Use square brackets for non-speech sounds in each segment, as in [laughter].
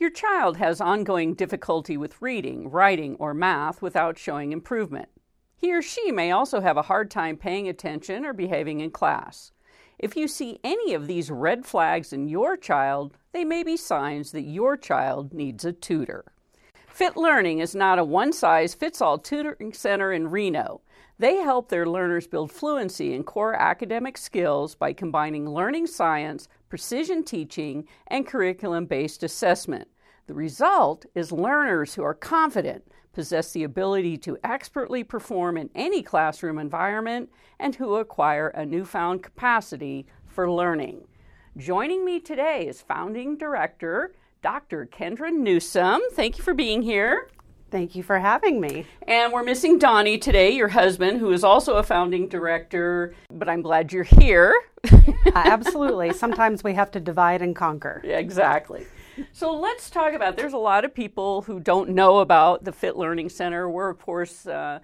Your child has ongoing difficulty with reading, writing, or math without showing improvement. He or she may also have a hard time paying attention or behaving in class. If you see any of these red flags in your child, they may be signs that your child needs a tutor. Fit Learning is not a one size fits all tutoring center in Reno. They help their learners build fluency in core academic skills by combining learning science, precision teaching, and curriculum based assessment. The result is learners who are confident, possess the ability to expertly perform in any classroom environment, and who acquire a newfound capacity for learning. Joining me today is founding director Dr. Kendra Newsome. Thank you for being here. Thank you for having me. And we're missing Donnie today, your husband, who is also a founding director, but I'm glad you're here. [laughs] Absolutely. Sometimes we have to divide and conquer. Yeah, exactly. So let's talk about there's a lot of people who don't know about the Fit Learning Center. We're, of course, uh,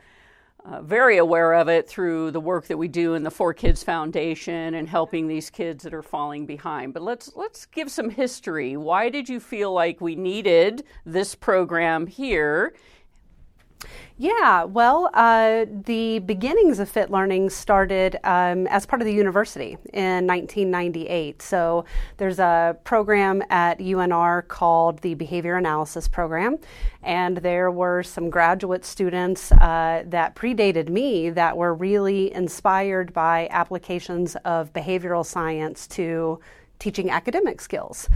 uh, very aware of it through the work that we do in the Four Kids Foundation and helping these kids that are falling behind. But let's let's give some history. Why did you feel like we needed this program here? Yeah, well, uh, the beginnings of Fit Learning started um, as part of the university in 1998. So there's a program at UNR called the Behavior Analysis Program, and there were some graduate students uh, that predated me that were really inspired by applications of behavioral science to teaching academic skills.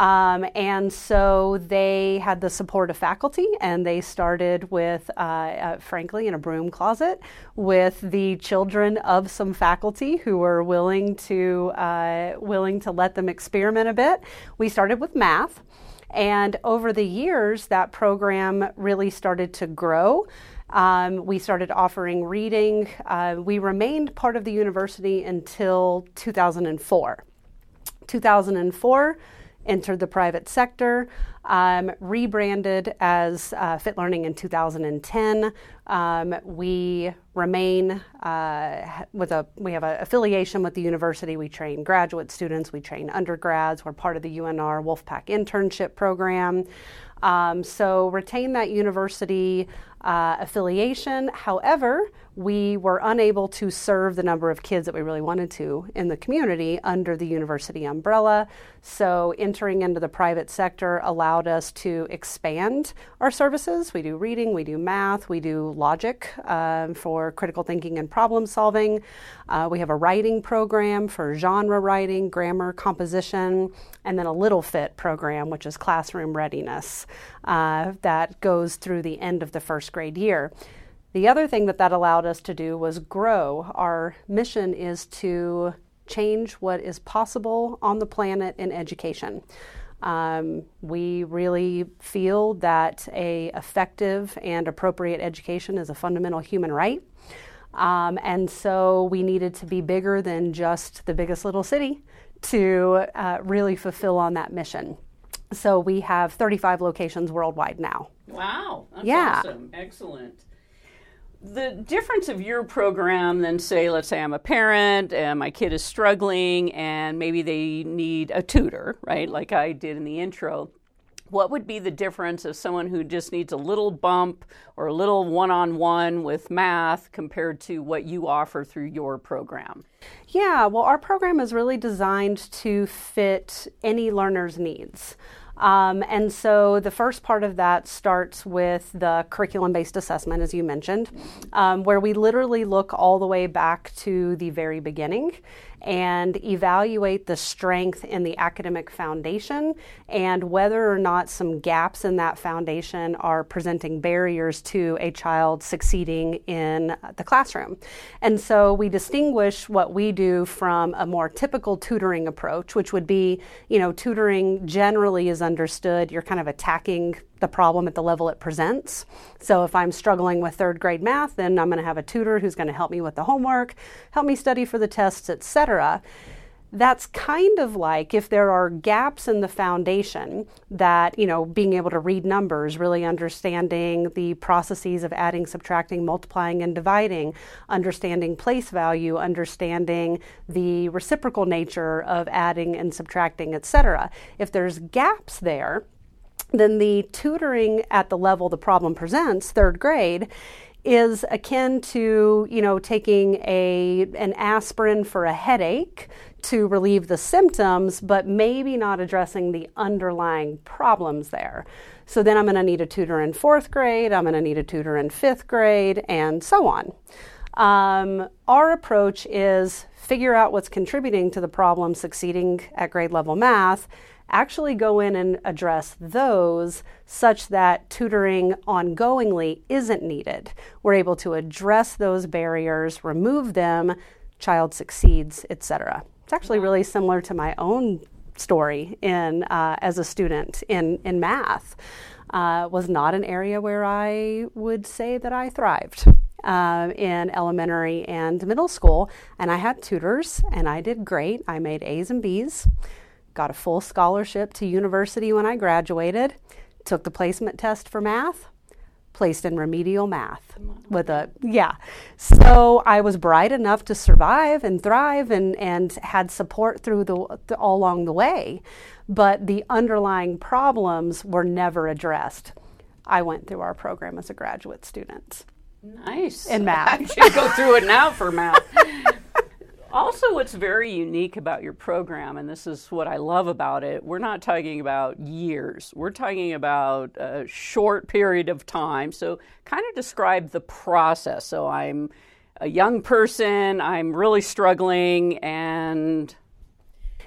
Um, and so they had the support of faculty, and they started with, uh, uh, frankly, in a broom closet with the children of some faculty who were willing to uh, willing to let them experiment a bit. We started with math, and over the years, that program really started to grow. Um, we started offering reading. Uh, we remained part of the university until 2004. 2004 entered the private sector, um, rebranded as uh, Fit Learning in 2010. Um, we remain uh, with a we have an affiliation with the university. We train graduate students, we train undergrads. We're part of the UNR Wolfpack internship program. Um, so retain that university uh, affiliation. However, we were unable to serve the number of kids that we really wanted to in the community under the university umbrella. So, entering into the private sector allowed us to expand our services. We do reading, we do math, we do logic um, for critical thinking and problem solving. Uh, we have a writing program for genre writing, grammar, composition, and then a Little Fit program, which is classroom readiness, uh, that goes through the end of the first grade year. The other thing that that allowed us to do was grow. Our mission is to change what is possible on the planet in education. Um, we really feel that a effective and appropriate education is a fundamental human right. Um, and so we needed to be bigger than just the biggest little city to uh, really fulfill on that mission. So we have 35 locations worldwide now. Wow, that's yeah. awesome. Excellent the difference of your program than say let's say i'm a parent and my kid is struggling and maybe they need a tutor right like i did in the intro what would be the difference of someone who just needs a little bump or a little one-on-one with math compared to what you offer through your program yeah well our program is really designed to fit any learner's needs um, and so the first part of that starts with the curriculum based assessment, as you mentioned, um, where we literally look all the way back to the very beginning and evaluate the strength in the academic foundation and whether or not some gaps in that foundation are presenting barriers to a child succeeding in the classroom. And so we distinguish what we do from a more typical tutoring approach, which would be, you know, tutoring generally is understood. You're kind of attacking the problem at the level it presents. So if I'm struggling with third grade math, then I'm going to have a tutor who's going to help me with the homework, help me study for the tests, etc. That's kind of like if there are gaps in the foundation that, you know, being able to read numbers, really understanding the processes of adding, subtracting, multiplying, and dividing, understanding place value, understanding the reciprocal nature of adding and subtracting, etc. If there's gaps there, then the tutoring at the level the problem presents, third grade, is akin to you know taking a an aspirin for a headache to relieve the symptoms but maybe not addressing the underlying problems there. So then i'm going to need a tutor in fourth grade i'm going to need a tutor in fifth grade and so on. Um, our approach is figure out what's contributing to the problem succeeding at grade level math actually go in and address those such that tutoring ongoingly isn't needed. We're able to address those barriers, remove them, child succeeds, etc. It's actually really similar to my own story in uh, as a student in in math. Uh, was not an area where I would say that I thrived. Uh, in elementary and middle school, and I had tutors, and I did great. I made A's and B's got a full scholarship to university when I graduated, took the placement test for math, placed in remedial math with a yeah. So I was bright enough to survive and thrive and and had support through the, the all along the way, but the underlying problems were never addressed. I went through our program as a graduate student. Nice. In math. [laughs] I should go through it now for math. Also, what's very unique about your program, and this is what I love about it, we're not talking about years. We're talking about a short period of time. So, kind of describe the process. So, I'm a young person, I'm really struggling, and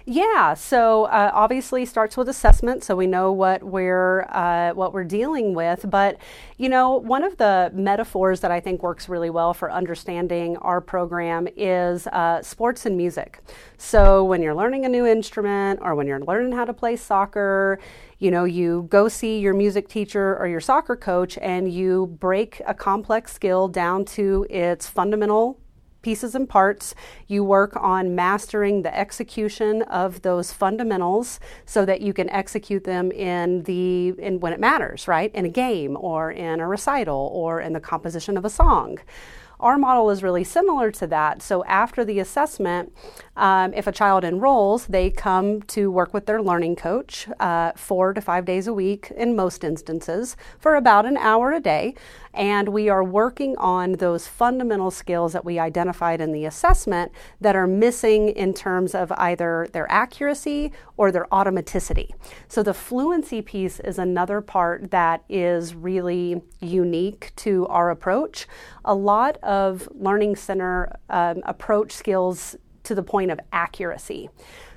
yeah, so uh, obviously starts with assessment, so we know what we're uh, what we're dealing with. But you know, one of the metaphors that I think works really well for understanding our program is uh, sports and music. So when you're learning a new instrument or when you're learning how to play soccer, you know, you go see your music teacher or your soccer coach, and you break a complex skill down to its fundamental pieces and parts. You work on mastering the execution of those fundamentals so that you can execute them in the in when it matters, right? In a game or in a recital or in the composition of a song. Our model is really similar to that. So after the assessment, um, if a child enrolls, they come to work with their learning coach uh, four to five days a week in most instances for about an hour a day. And we are working on those fundamental skills that we identified in the assessment that are missing in terms of either their accuracy or their automaticity. So the fluency piece is another part that is really unique to our approach. A lot of Learning Center um, approach skills to the point of accuracy.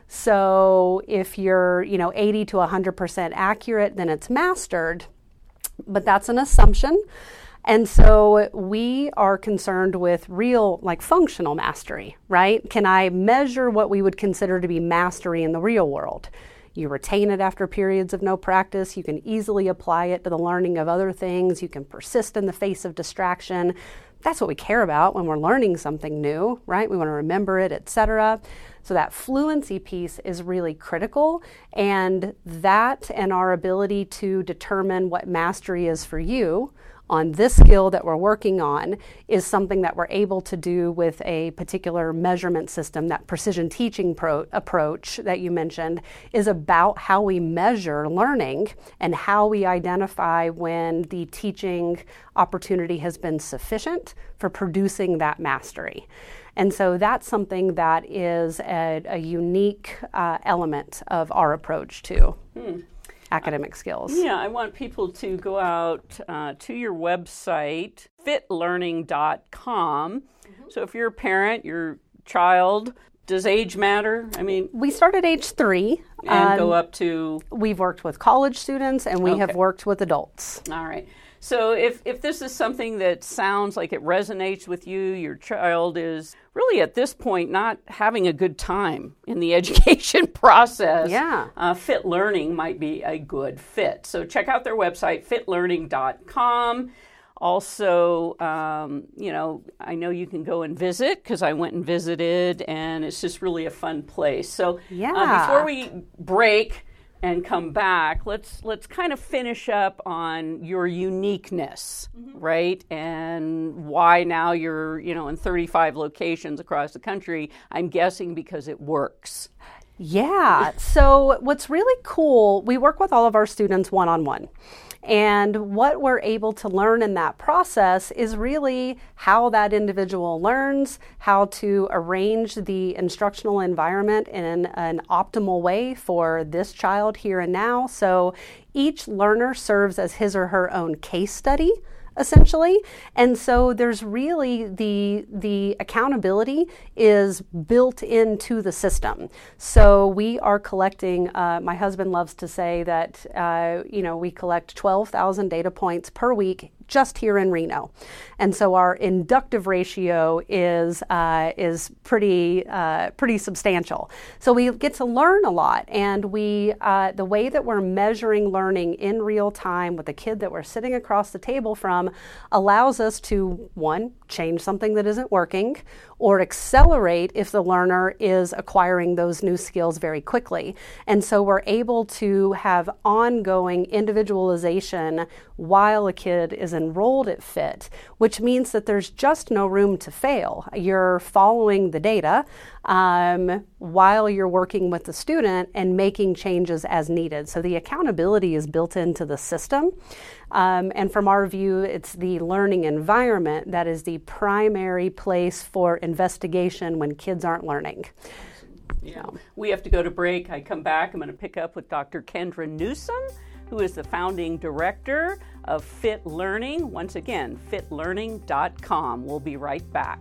So if you're, you know, 80 to 100% accurate, then it's mastered. But that's an assumption. And so we are concerned with real, like functional mastery, right? Can I measure what we would consider to be mastery in the real world? You retain it after periods of no practice. You can easily apply it to the learning of other things. You can persist in the face of distraction. That's what we care about when we're learning something new, right? We want to remember it, etc. So that fluency piece is really critical and that and our ability to determine what mastery is for you on this skill that we're working on is something that we're able to do with a particular measurement system. That precision teaching pro- approach that you mentioned is about how we measure learning and how we identify when the teaching opportunity has been sufficient for producing that mastery. And so that's something that is a, a unique uh, element of our approach too. Academic skills. Yeah, I want people to go out uh, to your website, fitlearning.com. Mm-hmm. So if you're a parent, your child does age matter? I mean, we start at age three and um, go up to. We've worked with college students and we okay. have worked with adults. All right. So if, if this is something that sounds like it resonates with you, your child is really at this point not having a good time in the [laughs] education process. Yeah. Uh, Fit Learning might be a good fit. So check out their website, fitlearning.com. Also, um, you know, I know you can go and visit because I went and visited, and it's just really a fun place. So, yeah. Uh, before we break, and come back, let's let's kind of finish up on your uniqueness, mm-hmm. right? And why now you're, you know, in 35 locations across the country. I'm guessing because it works. Yeah. so what's really cool, we work with all of our students one on one. And what we're able to learn in that process is really how that individual learns, how to arrange the instructional environment in an optimal way for this child here and now. So each learner serves as his or her own case study essentially. And so there's really the the accountability is built into the system. So we are collecting. Uh, my husband loves to say that uh, you know we collect twelve thousand data points per week just here in Reno, and so our inductive ratio is uh, is pretty uh, pretty substantial. So we get to learn a lot, and we uh, the way that we're measuring learning in real time with the kid that we're sitting across the table from allows us to one change something that isn't working or accelerate if the learner is acquiring those new skills very quickly. And so we're able to have ongoing individualization while a kid is enrolled at FIT, which means that there's just no room to fail. You're following the data um, while you're working with the student and making changes as needed. So the accountability is built into the system. Um, and from our view, it's the learning environment that is the primary place for investigation when kids aren't learning. Yeah. We have to go to break. I come back. I'm going to pick up with Dr. Kendra Newsome, who is the founding director of Fit Learning. Once again, fitlearning.com. We'll be right back.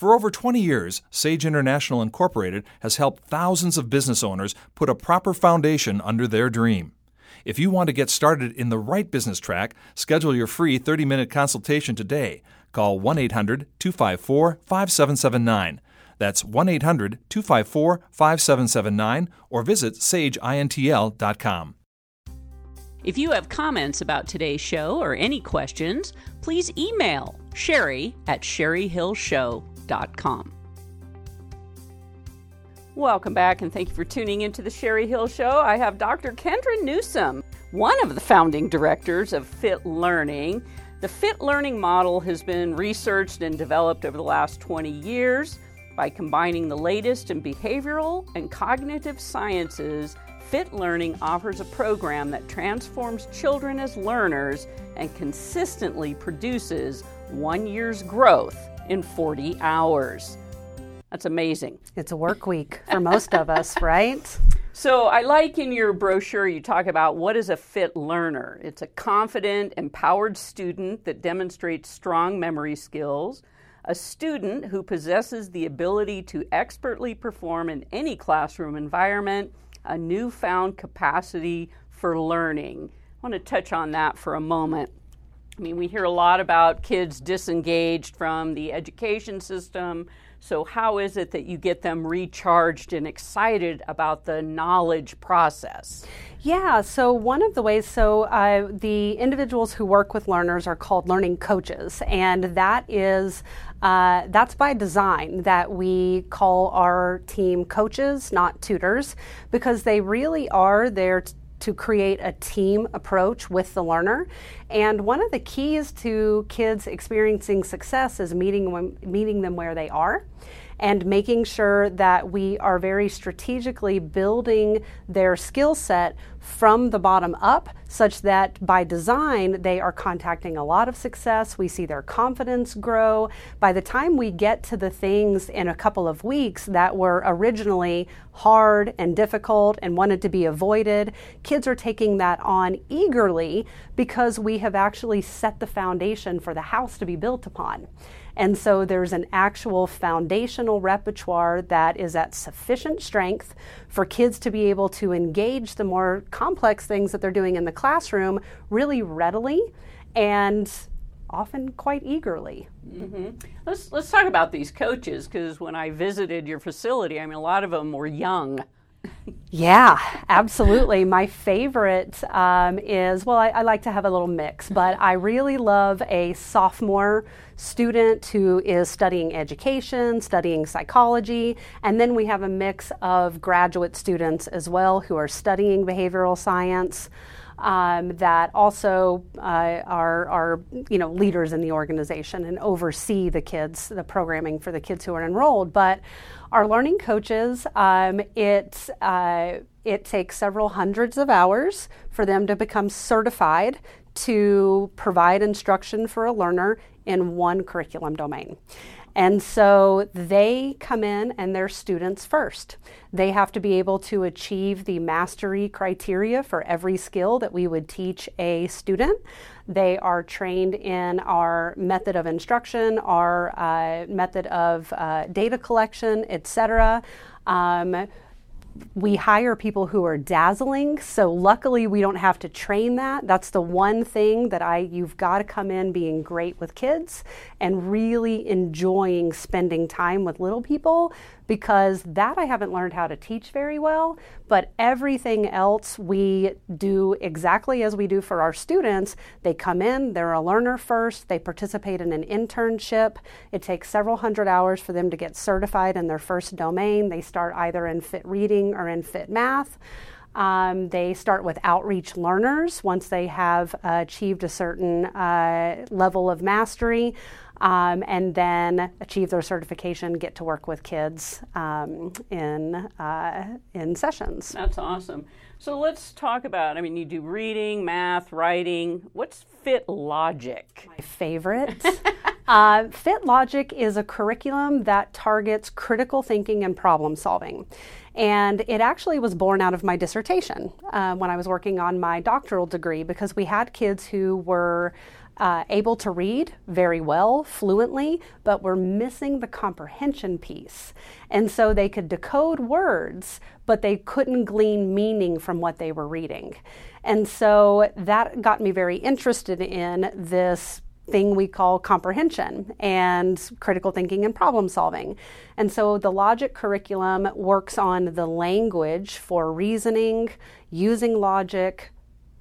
For over 20 years, Sage International Incorporated has helped thousands of business owners put a proper foundation under their dream. If you want to get started in the right business track, schedule your free 30 minute consultation today. Call 1 800 254 5779. That's 1 800 254 5779 or visit sageintl.com. If you have comments about today's show or any questions, please email Sherry at Welcome back, and thank you for tuning into the Sherry Hill Show. I have Dr. Kendra Newsome, one of the founding directors of Fit Learning. The Fit Learning model has been researched and developed over the last 20 years. By combining the latest in behavioral and cognitive sciences, Fit Learning offers a program that transforms children as learners and consistently produces one year's growth in 40 hours. That's amazing. It's a work week for most of us, [laughs] right? So, I like in your brochure you talk about what is a fit learner. It's a confident, empowered student that demonstrates strong memory skills, a student who possesses the ability to expertly perform in any classroom environment, a newfound capacity for learning. I want to touch on that for a moment. I mean, we hear a lot about kids disengaged from the education system. So, how is it that you get them recharged and excited about the knowledge process? Yeah, so one of the ways, so uh, the individuals who work with learners are called learning coaches, and that is uh, that's by design that we call our team coaches, not tutors, because they really are there to create a team approach with the learner. And one of the keys to kids experiencing success is meeting, meeting them where they are. and making sure that we are very strategically building their skill set from the bottom up such that by design they are contacting a lot of success. We see their confidence grow. By the time we get to the things in a couple of weeks that were originally hard and difficult and wanted to be avoided, kids are taking that on eagerly because we have actually set the foundation for the house to be built upon. And so there's an actual foundational repertoire that is at sufficient strength for kids to be able to engage the more complex things that they're doing in the classroom really readily and often quite eagerly. Mm-hmm. Let's let's talk about these coaches because when I visited your facility, I mean a lot of them were young. Yeah, absolutely. My favorite um, is well, I, I, like to have a little mix, but I really love a sophomore student who is studying education, studying psychology, and then we have a mix of graduate students as well who are studying behavioral science. Um, that also uh, are, are you know leaders in the organization and oversee the kids the programming for the kids who are enrolled but our learning coaches, um, it, uh, it takes several hundreds of hours for them to become certified to provide instruction for a learner in one curriculum domain. And so they come in and they're students first. They have to be able to achieve the mastery criteria for every skill that we would teach a student. They are trained in our method of instruction, our uh, method of uh, data collection, etc. Um, we hire people who are dazzling so luckily we don't have to train that. That's the one thing that i you've got to come in being great with kids and really enjoying spending time with little people because that I haven't learned how to teach very well, but everything else we do exactly as we do for our students. They come in, they're a learner first, they participate in an internship. It takes several hundred hours for them to get certified in their first domain. They start either in fit reading or in fit math. Um, they start with outreach learners once they have uh, achieved a certain uh, level of mastery um, and then achieve their certification, get to work with kids um, in uh, in sessions. That's awesome. So let's talk about. I mean, you do reading, math, writing. What's Fit Logic? My favorite. [laughs] uh, Fit Logic is a curriculum that targets critical thinking and problem solving. And it actually was born out of my dissertation uh, when I was working on my doctoral degree because we had kids who were uh, able to read very well, fluently, but were missing the comprehension piece. And so they could decode words, but they couldn't glean meaning from what they were reading. And so that got me very interested in this thing we call comprehension and critical thinking and problem solving. And so the logic curriculum works on the language for reasoning, using logic,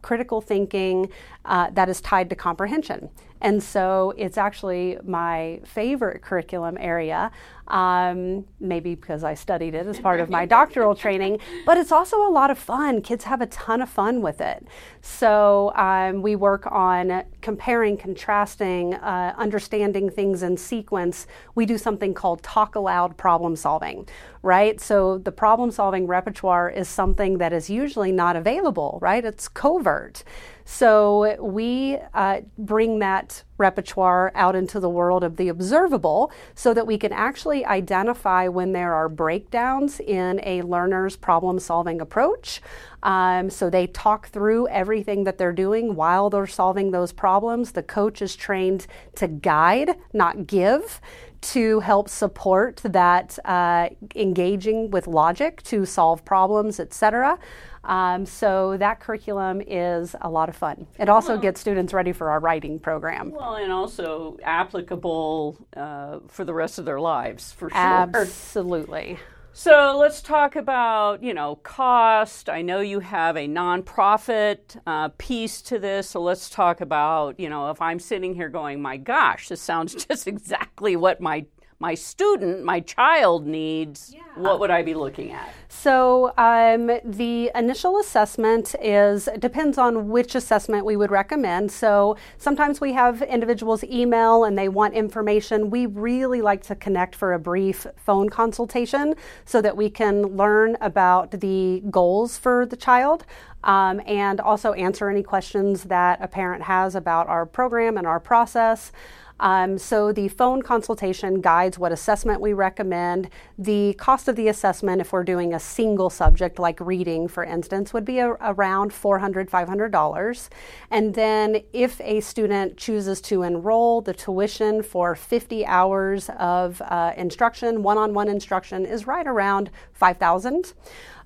critical thinking uh, that is tied to comprehension. And so it's actually my favorite curriculum area, um, maybe because I studied it as part of my [laughs] doctoral training, but it's also a lot of fun. Kids have a ton of fun with it. So um, we work on comparing, contrasting, uh, understanding things in sequence. We do something called talk aloud problem solving, right? So the problem solving repertoire is something that is usually not available, right? It's covert. So we uh, bring that repertoire out into the world of the observable so that we can actually identify when there are breakdowns in a learner's problem solving approach. Um, so they talk through everything that they're doing while they're solving those problems. The coach is trained to guide, not give to help support that uh, engaging with logic to solve problems, etc. Um, so that curriculum is a lot of fun. It also well, gets students ready for our writing program. Well, and also applicable uh, for the rest of their lives, for sure. Absolutely. So let's talk about, you know, cost. I know you have a nonprofit uh, piece to this, so let's talk about, you know, if I'm sitting here going, my gosh, this sounds [laughs] just exactly what my my student, my child needs, yeah. what would I be looking at? So um, the initial assessment is depends on which assessment we would recommend. So sometimes we have individuals email and they want information. We really like to connect for a brief phone consultation so that we can learn about the goals for the child. Um, and also answer any questions that a parent has about our program and our process. Um, so the phone consultation guides what assessment we recommend. The cost of the assessment, if we're doing a single subject like reading, for instance, would be a, around $400, $500. And then if a student chooses to enroll, the tuition for 50 hours of uh, instruction, one-on-one instruction, is right around 5000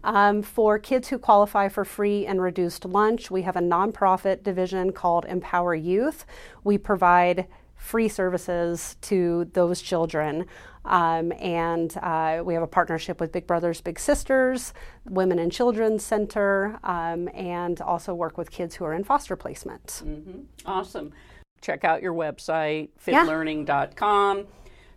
um, for kids who qualify for free and reduced lunch, we have a nonprofit division called Empower Youth. We provide free services to those children. Um, and uh, we have a partnership with Big Brothers Big Sisters, Women and Children's Center, um, and also work with kids who are in foster placement. Mm-hmm. Awesome. Check out your website, fitlearning.com. Yeah.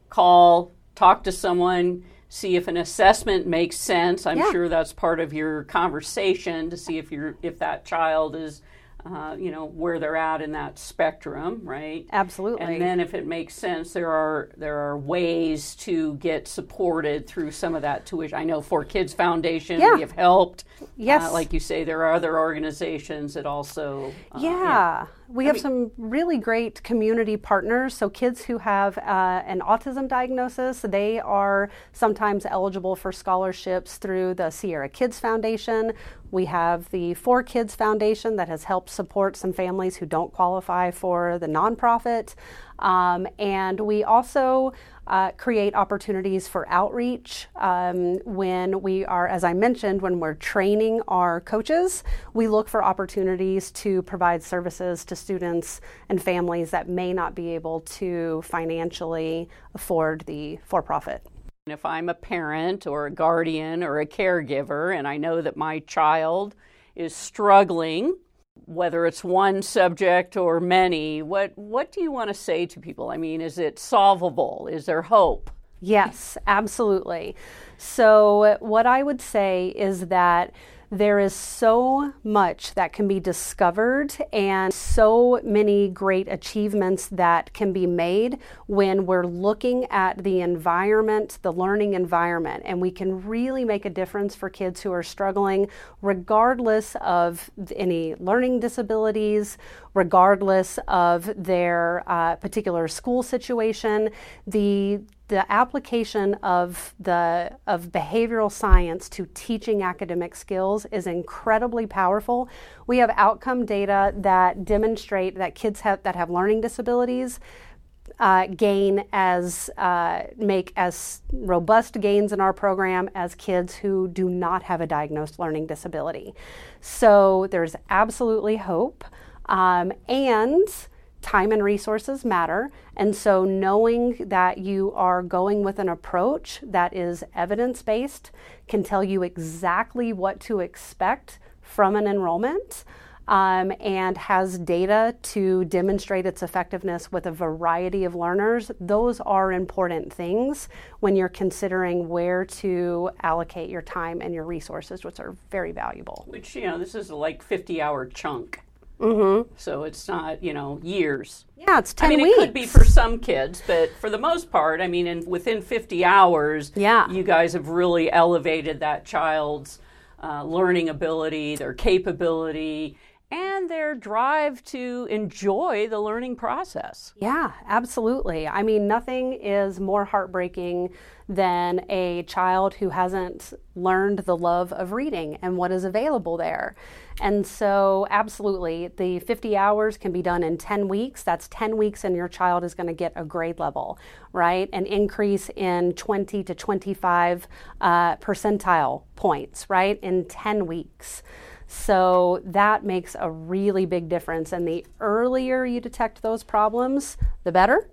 Call, talk to someone, see if an assessment makes sense. I'm yeah. sure that's part of your conversation to see if you're if that child is uh, you know where they're at in that spectrum, right? Absolutely. And then, if it makes sense, there are there are ways to get supported through some of that tuition. I know for Kids Foundation, yeah. we have helped. Yes, uh, like you say, there are other organizations that also. Uh, yeah. yeah. We I have mean, some really great community partners. So, kids who have uh, an autism diagnosis, they are sometimes eligible for scholarships through the Sierra Kids Foundation. We have the Four Kids Foundation that has helped support some families who don't qualify for the nonprofit. Um, and we also uh, create opportunities for outreach um, when we are, as I mentioned, when we're training our coaches, we look for opportunities to provide services to students and families that may not be able to financially afford the for profit. If I'm a parent or a guardian or a caregiver and I know that my child is struggling whether it's one subject or many, what what do you want to say to people? I mean, is it solvable? Is there hope? Yes, absolutely. So what I would say is that there is so much that can be discovered and so many great achievements that can be made when we're looking at the environment, the learning environment, and we can really make a difference for kids who are struggling, regardless of any learning disabilities, regardless of their uh, particular school situation. The the application of the of behavioral science to teaching academic skills is incredibly powerful. We have outcome data that demonstrate that kids have, that have learning disabilities uh, gain as uh, make as robust gains in our program as kids who do not have a diagnosed learning disability. So there's absolutely hope, um, and time and resources matter. And so, knowing that you are going with an approach that is evidence based can tell you exactly what to expect from an enrollment. Um, and has data to demonstrate its effectiveness with a variety of learners, those are important things when you're considering where to allocate your time and your resources, which are very valuable. Which, you know, this is like 50 hour chunk. Mm-hmm. So it's not, you know, years. Yeah, it's 10 I mean, weeks. it could be for some kids, but for the most part, I mean, in, within 50 hours, yeah. you guys have really elevated that child's uh, learning ability, their capability, and their drive to enjoy the learning process. Yeah, absolutely. I mean, nothing is more heartbreaking than a child who hasn't learned the love of reading and what is available there. And so, absolutely, the 50 hours can be done in 10 weeks. That's 10 weeks, and your child is going to get a grade level, right? An increase in 20 to 25 uh, percentile points, right? In 10 weeks. So that makes a really big difference. And the earlier you detect those problems, the better.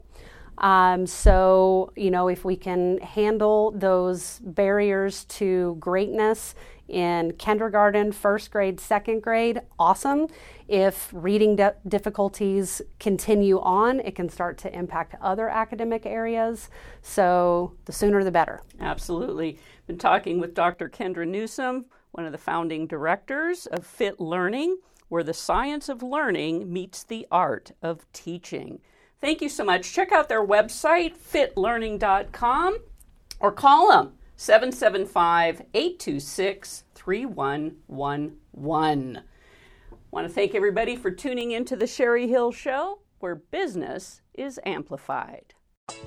Um, so, you know, if we can handle those barriers to greatness in kindergarten, first grade, second grade, awesome. If reading de- difficulties continue on, it can start to impact other academic areas. So the sooner the better. Absolutely. Been talking with Dr. Kendra Newsome, one of the founding directors of Fit Learning, where the science of learning meets the art of teaching. Thank you so much. Check out their website, fitlearning.com, or call them 775 826 3111. Want to thank everybody for tuning into the Sherry Hill Show, where business is amplified.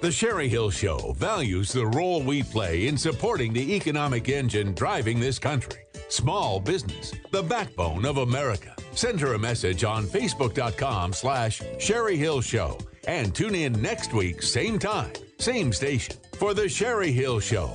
The Sherry Hill Show values the role we play in supporting the economic engine driving this country. Small business, the backbone of America. Send her a message on Facebook.com slash Sherry Hill Show and tune in next week, same time, same station, for The Sherry Hill Show.